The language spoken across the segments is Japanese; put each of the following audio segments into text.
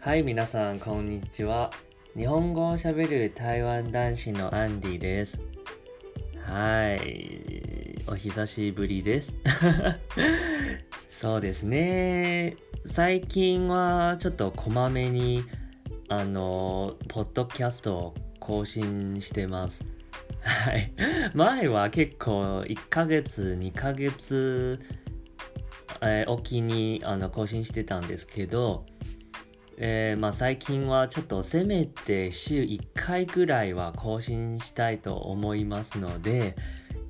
はい、皆さん、こんにちは。日本語をしゃべる台湾男子のアンディです。はい、お久しぶりです。そうですね。最近はちょっとこまめに、あの、ポッドキャストを更新してます。はい。前は結構1ヶ月、2ヶ月、えーおきにあの更新してたんですけど、えーまあ、最近はちょっとせめて週1回ぐらいは更新したいと思いますので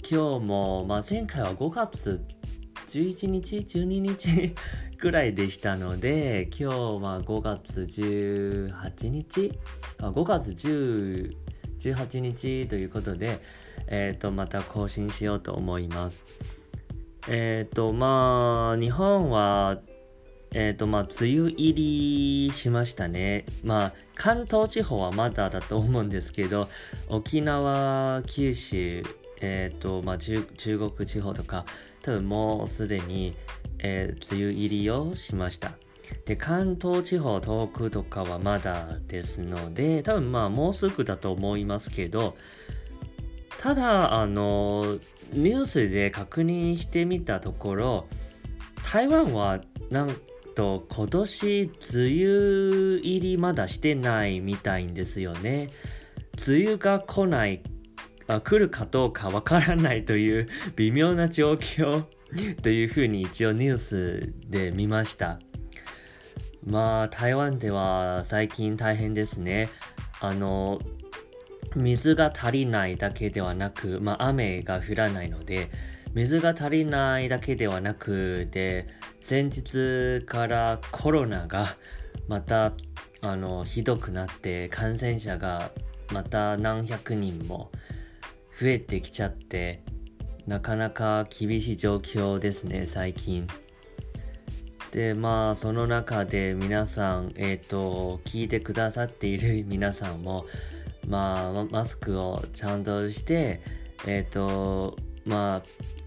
今日も、まあ、前回は5月11日12日 ぐらいでしたので今日は5月18日あ5月10 18日ということで、えー、とまた更新しようと思います。えっ、とまあ日本はえっ、とまあ梅雨入りしましたね。まあ関東地方はまだだと思うんですけど沖縄九州えっ、とまあ中中国地方とか多分もうすでに、えー梅雨入りをしました。で関東地方東北とかはまだですので多分まあもうすぐだと思いますけどただあのニュースで確認してみたところ台湾はなんと今年梅雨入りまだしてないみたいんですよね。梅雨が来ないあ来るかどうかわからないという 微妙な状況 というふうに一応ニュースで見ました。まあ台湾では最近大変ですね。あの水が足りないだけではなく、まあ、雨が降らないので水が足りないだけではなくで先日からコロナがまたあのひどくなって感染者がまた何百人も増えてきちゃってなかなか厳しい状況ですね最近。でまあその中で皆さんえっ、と聞いてくださっている皆さんもまあマスクをちゃんとしてえっ、とまあ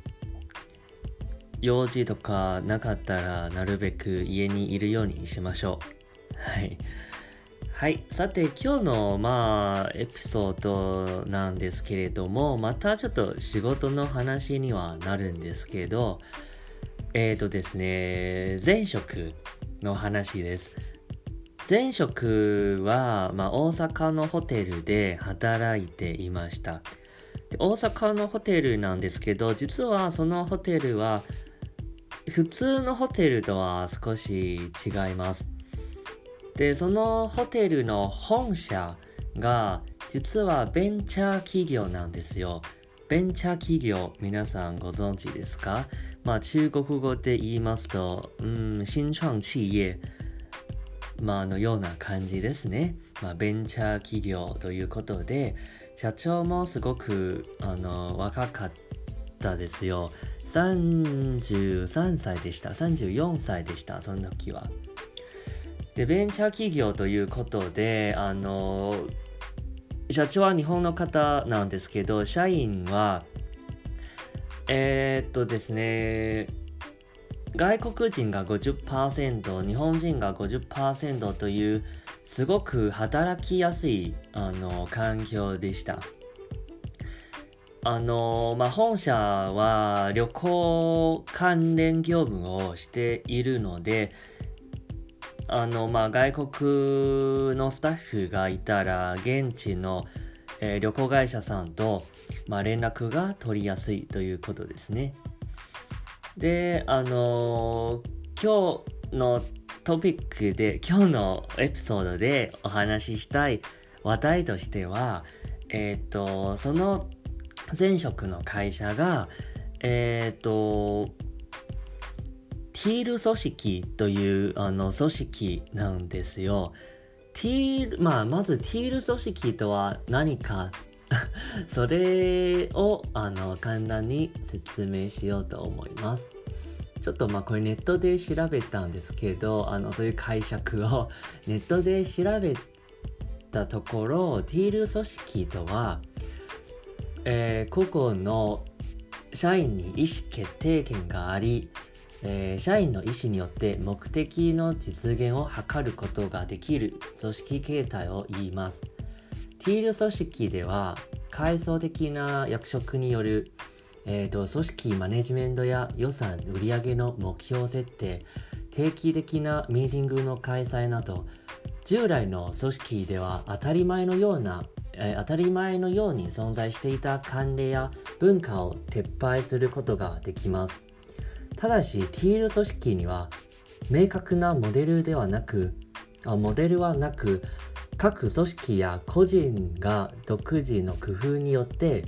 用事とかなかったらなるべく家にいるようにしましょう。はい。はい。さて今日のまあエピソードなんですけれどもまたちょっと仕事の話にはなるんですけどえっ、とですね前職の話です。前職は、まあ、大阪のホテルで働いていました。大阪のホテルなんですけど実はそのホテルは普通のホテルとは少し違いますでそのホテルの本社が実はベンチャー企業なんですよベンチャー企業皆さんご存知ですか？まあ中国語で言いますと、うん、新創企業まあ、のような感じですね。まあ、ベンチャー企業ということで、社長もすごくあの若かったですよ。33歳でした。34歳でした、その時は。で、ベンチャー企業ということで、あの、社長は日本の方なんですけど、社員は、えー、っとですね、外国人が50%日本人が50%というすごく働きやすいあの環境でしたあのまあ本社は旅行関連業務をしているのであのまあ外国のスタッフがいたら現地の、えー旅行会社さんと、まあ、連絡が取りやすいということですね。で、あのー今日のトピックで、今日のエピソードでお話ししたい話題としては、えっ、と、その前職の会社が、えっ、と、ティール組織というあの組織なんですよ。ティール、まあ、まずティール組織とは何か それをあの簡単に説明しようと思います。ちょっとまあこれネットで調べたんですけどあのそういう解釈を ネットで調べたところティール組織とは、えー個々の社員に意思決定権がありえー、社員の意思によって目的の実現を図ることができる組織形態を言います。ティール組織では階層的な役職による、えーと、組織マネジメントや予算売上の目標設定定期的なミーティングの開催など従来の組織では当たり前のような、えー、当たり前のように存在していた慣例や文化を撤廃することができます。ただし、ティール組織には明確なモデルではなく、あモデルはなく、各組織や個人が独自の工夫によって、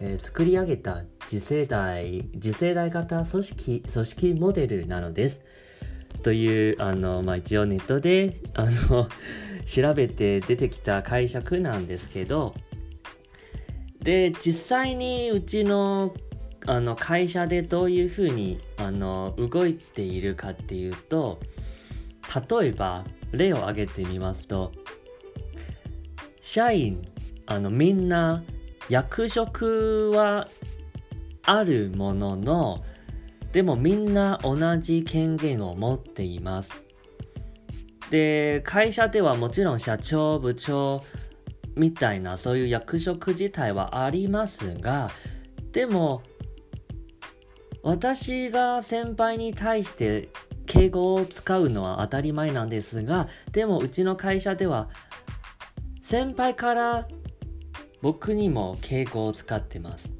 えー、作り上げた次世代、次世代型組織、組織モデルなのです。という、あの、まあ、一応ネットで、あの、調べて出てきた解釈なんですけど、で、実際にうちのあの会社でどういうふうにあの動いているかっていうと例えば例を挙げてみますと社員あのみんな役職はあるもののでもみんな同じ権限を持っています。で会社ではもちろん社長部長みたいなそういう役職自体はありますがでも私が先輩に対して敬語を使うのは当たり前なんですがでもうちの会社では先輩から僕にも敬語を使ってます。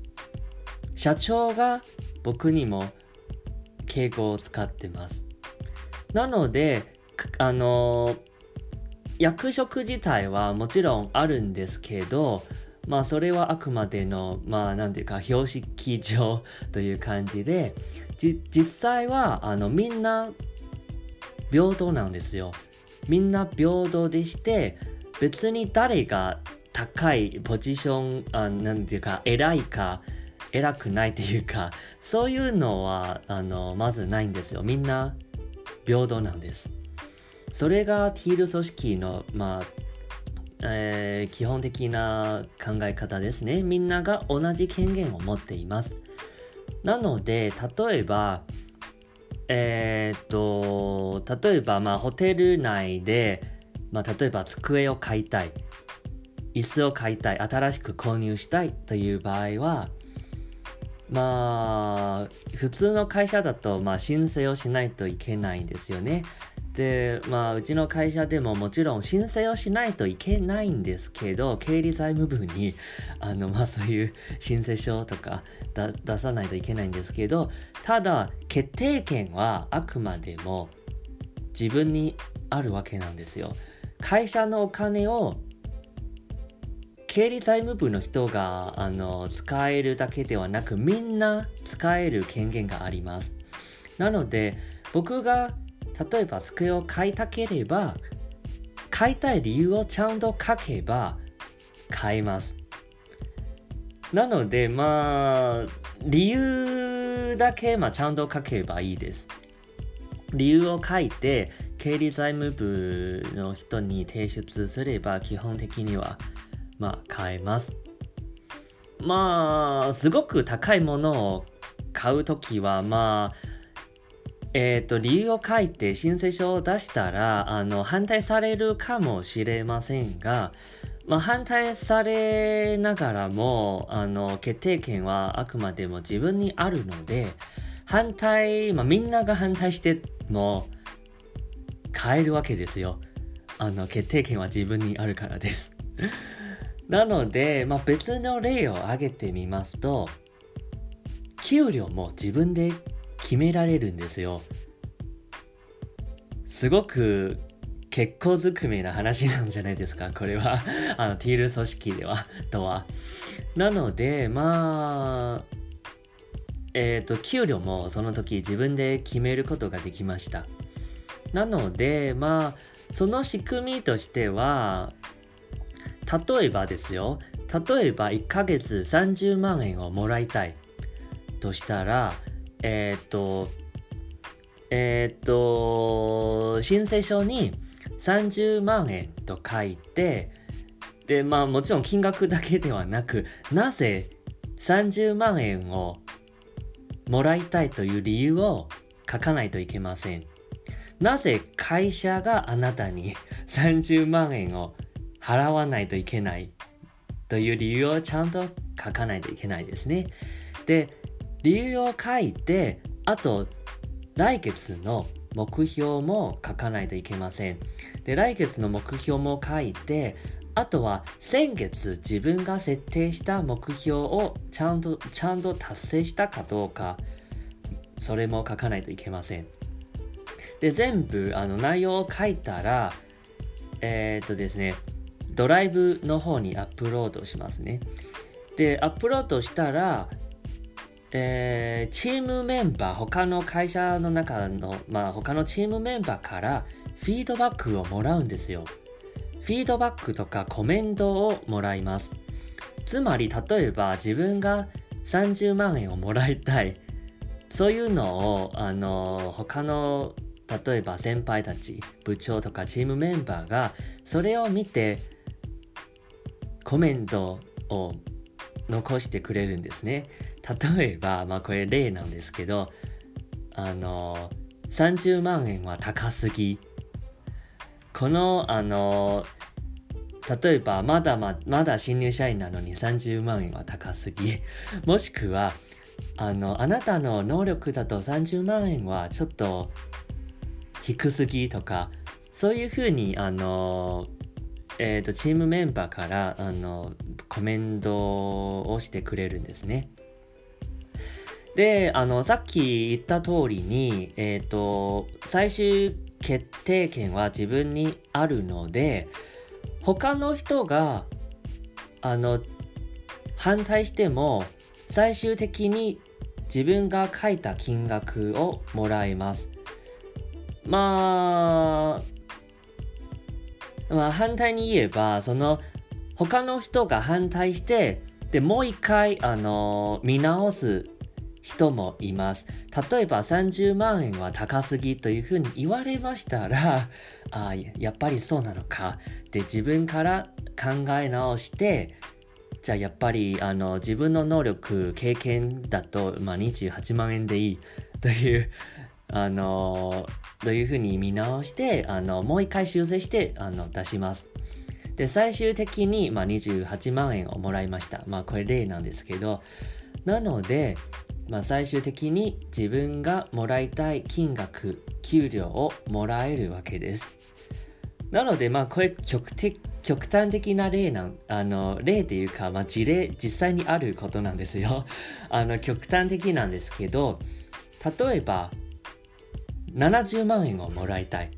社長が僕にも敬語を使ってます。なのであの役職自体はもちろんあるんですけどまあそれはあくまでのまあ何ていうか標識上という感じで実際はあのみんな平等なんですよ。みんな平等でして別に誰が高いポジションあなんていうか偉いか偉くないというかそういうのはあのまずないんですよ。みんな平等なんです。それがティール組織のまあえー、基本的な考え方ですね。みんなが同じ権限を持っています。なので、例えば、えー、っと、例えば、まあ、ホテル内で、まあ、例えば机を買いたい、椅子を買いたい、新しく購入したいという場合は、まあ、普通の会社だと、まあ、申請をしないといけないんですよね。で、まあ、うちの会社でももちろん申請をしないといけないんですけど、経理財務部に、あの、まあ、そういう申請書とか出さないといけないんですけど、ただ、決定権はあくまでも自分にあるわけなんですよ。会社のお金を経理財務部の人があの使えるだけではなくみんな使える権限があります。なので僕が例えば机を買いたければ買いたい理由をちゃんと書けば買います。なのでまあ理由だけ、まあ、ちゃんと書けばいいです。理由を書いて経理財務部の人に提出すれば基本的にはまあ買えます。まあすごく高いものを買うときはまあえっ、ー、と、理由を書いて申請書を出したら、あの、反対されるかもしれませんが、まあ、反対されながらも、あの、決定権はあくまでも自分にあるので、反対、まあ、みんなが反対しても、変えるわけですよ。あの、決定権は自分にあるからです。なので、まあ、別の例を挙げてみますと、給料も自分で決められるんですよ。すごく結構ずくめな話なんじゃないですか、これは。あの、ティール組織では、とは。なので、まあ、えっ、ー、と、給料もその時自分で決めることができました。なので、まあ、その仕組みとしては、例えばですよ、例えば1ヶ月30万円をもらいたいとしたら、えー、と、えー、っと、申請書に30万円と書いて、で、まあもちろん金額だけではなく、なぜ30万円をもらいたいという理由を書かないといけません。なぜ会社があなたに30万円を払わないといけないという理由をちゃんと書かないといけないですね。で、理由を書いて、あと来月の目標も書かないといけません。で、来月の目標も書いて、あとは先月自分が設定した目標をちゃんとちゃんと達成したかどうかそれも書かないといけません。で全部あの内容を書いたらえー、っとですねドライブの方にアップロードしますね。でアップロードしたらえー、チームメンバー、他の会社の中の、まあ他のチームメンバーからフィードバックをもらうんですよ。フィードバックとかコメントをもらいます。つまり例えば自分が30万円をもらいたい。そういうのをあの他の例えば先輩たち部長とかチームメンバーがそれを見てコメントを残してくれるんですね。例えば、まあこれ例なんですけど、あの、30万円は高すぎ。この、あの、例えばまだままだ新入社員なのに30万円は高すぎ。もしくは、あの、あなたの能力だと30万円はちょっと低すぎとか、そういうふうに、あの、えーと、チームメンバーからあのコメントをしてくれるんですね。で、あの、さっき言った通りに、えっ、ー、と、最終決定権は自分にあるので、他の人が、あの、反対しても、最終的に自分が書いた金額をもらいます。まあ、まあ、反対に言えば、その、他の人が反対して、で、もう一回、あの、見直す人もいます。例えば30万円は高すぎというふうに言われましたら、あやっぱりそうなのか。で、自分から考え直して、じゃあやっぱりあの自分の能力、経験だと、まあ、28万円でいいという、あの、というふうに見直して、あのもう一回修正してあの出します。で、最終的に、まあ、28万円をもらいました。まあこれ例なんですけど、なので、まあ、最終的に自分がもらいたい金額、給料をもらえるわけです。なので、まあ、これ極的極端的な例なん、あの、例というか、まあ、事例、実際にあることなんですよ。あの、極端的なんですけど、例えば、70万円をもらいたい。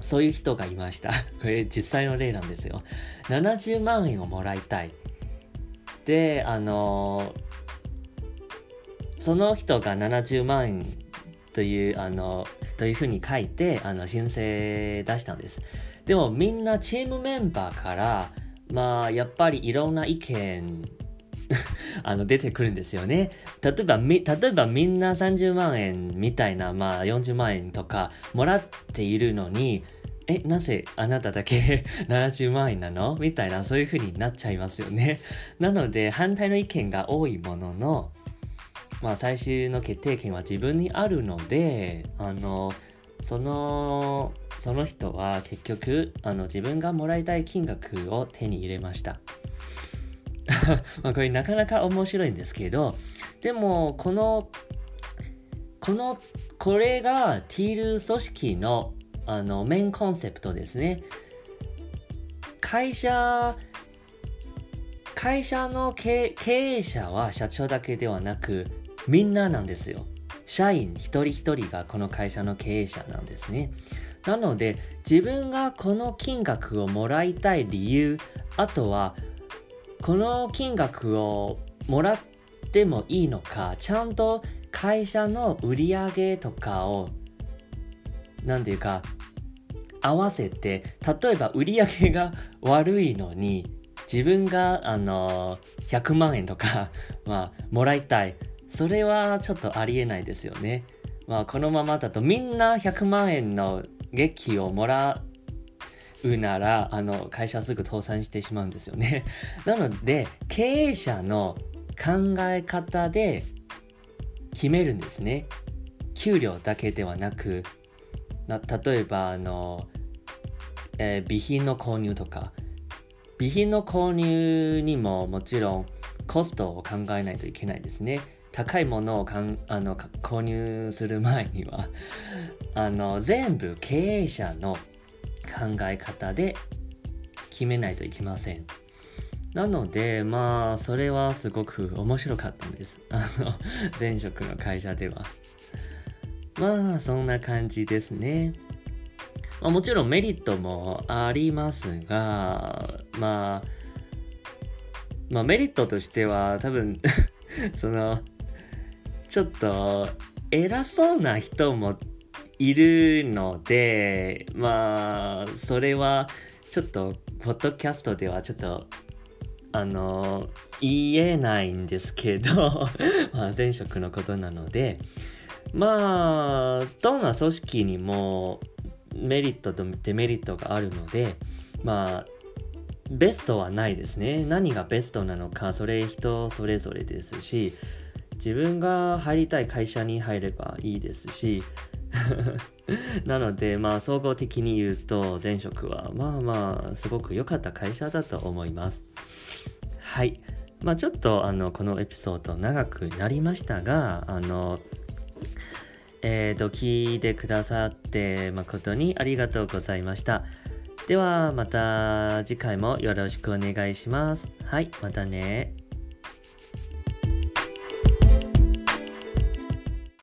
そういう人がいました。これ実際の例なんですよ。70万円をもらいたい。で、あの、その人が70万円というあのというふうに書いてあの申請出したんですでもみんなチームメンバーからまあやっぱりいろんな意見あの出てくるんですよね。例えばみ例えばみんな30万円みたいなまあ40万円とかもらっているのにえ、なぜあなただけ70万円なの？みたいなそういう風になっちゃいますよね。なので反対の意見が多いもののまあ、最終の決定権は自分にあるのであのそのその人は結局あの自分がもらいたい金額を手に入れました。まあこれなかなか面白いんですけどでもこのこのこれがティール組織のあのメインコンセプトですね会社会社の経営者は社長だけではなくみんななんですよ。社員一人一人がこの会社の経営者なんですね。なので自分がこの金額をもらいたい理由あとはこの金額をもらってもいいのかちゃんと会社の売り上げとかを何て言うか合わせて例えば売り上げが悪いのに自分があの100万円とか、まあ、もらいたいそれはちょっとありえないですよね。まあこのままだとみんな100万円の月給をもらうならあの会社すぐ倒産してしまうんですよね。なので経営者の考え方で決めるんですね。給料だけではなくな例えばあの、えー備品の購入とか備品の購入にももちろんコストを考えないといけないですね高いものをかんあの購入する前には あの全部経営者の考え方で決めないといけません。なのでまあそれはすごく面白かったんです。あの 前職の会社では。まあそんな感じですね。まあ、もちろんメリットもありますがまあまあメリットとしては多分 そのちょっと偉そうな人もいるのでまあそれはちょっとポッドキャストではちょっとあの言えないんですけど まあ前職のことなのでまあどんな組織にもメリットとデメリットがあるのでまあベストはないですね。何がベストなのかそれ人それぞれですし自分が入りたい会社に入ればいいですし なのでまあ総合的に言うと前職はまあまあすごく良かった会社だと思いますはいまあちょっとあのこのエピソード長くなりましたがあのえーと、聞いてくださって誠にありがとうございました。ではまた次回もよろしくお願いします。はい、またね。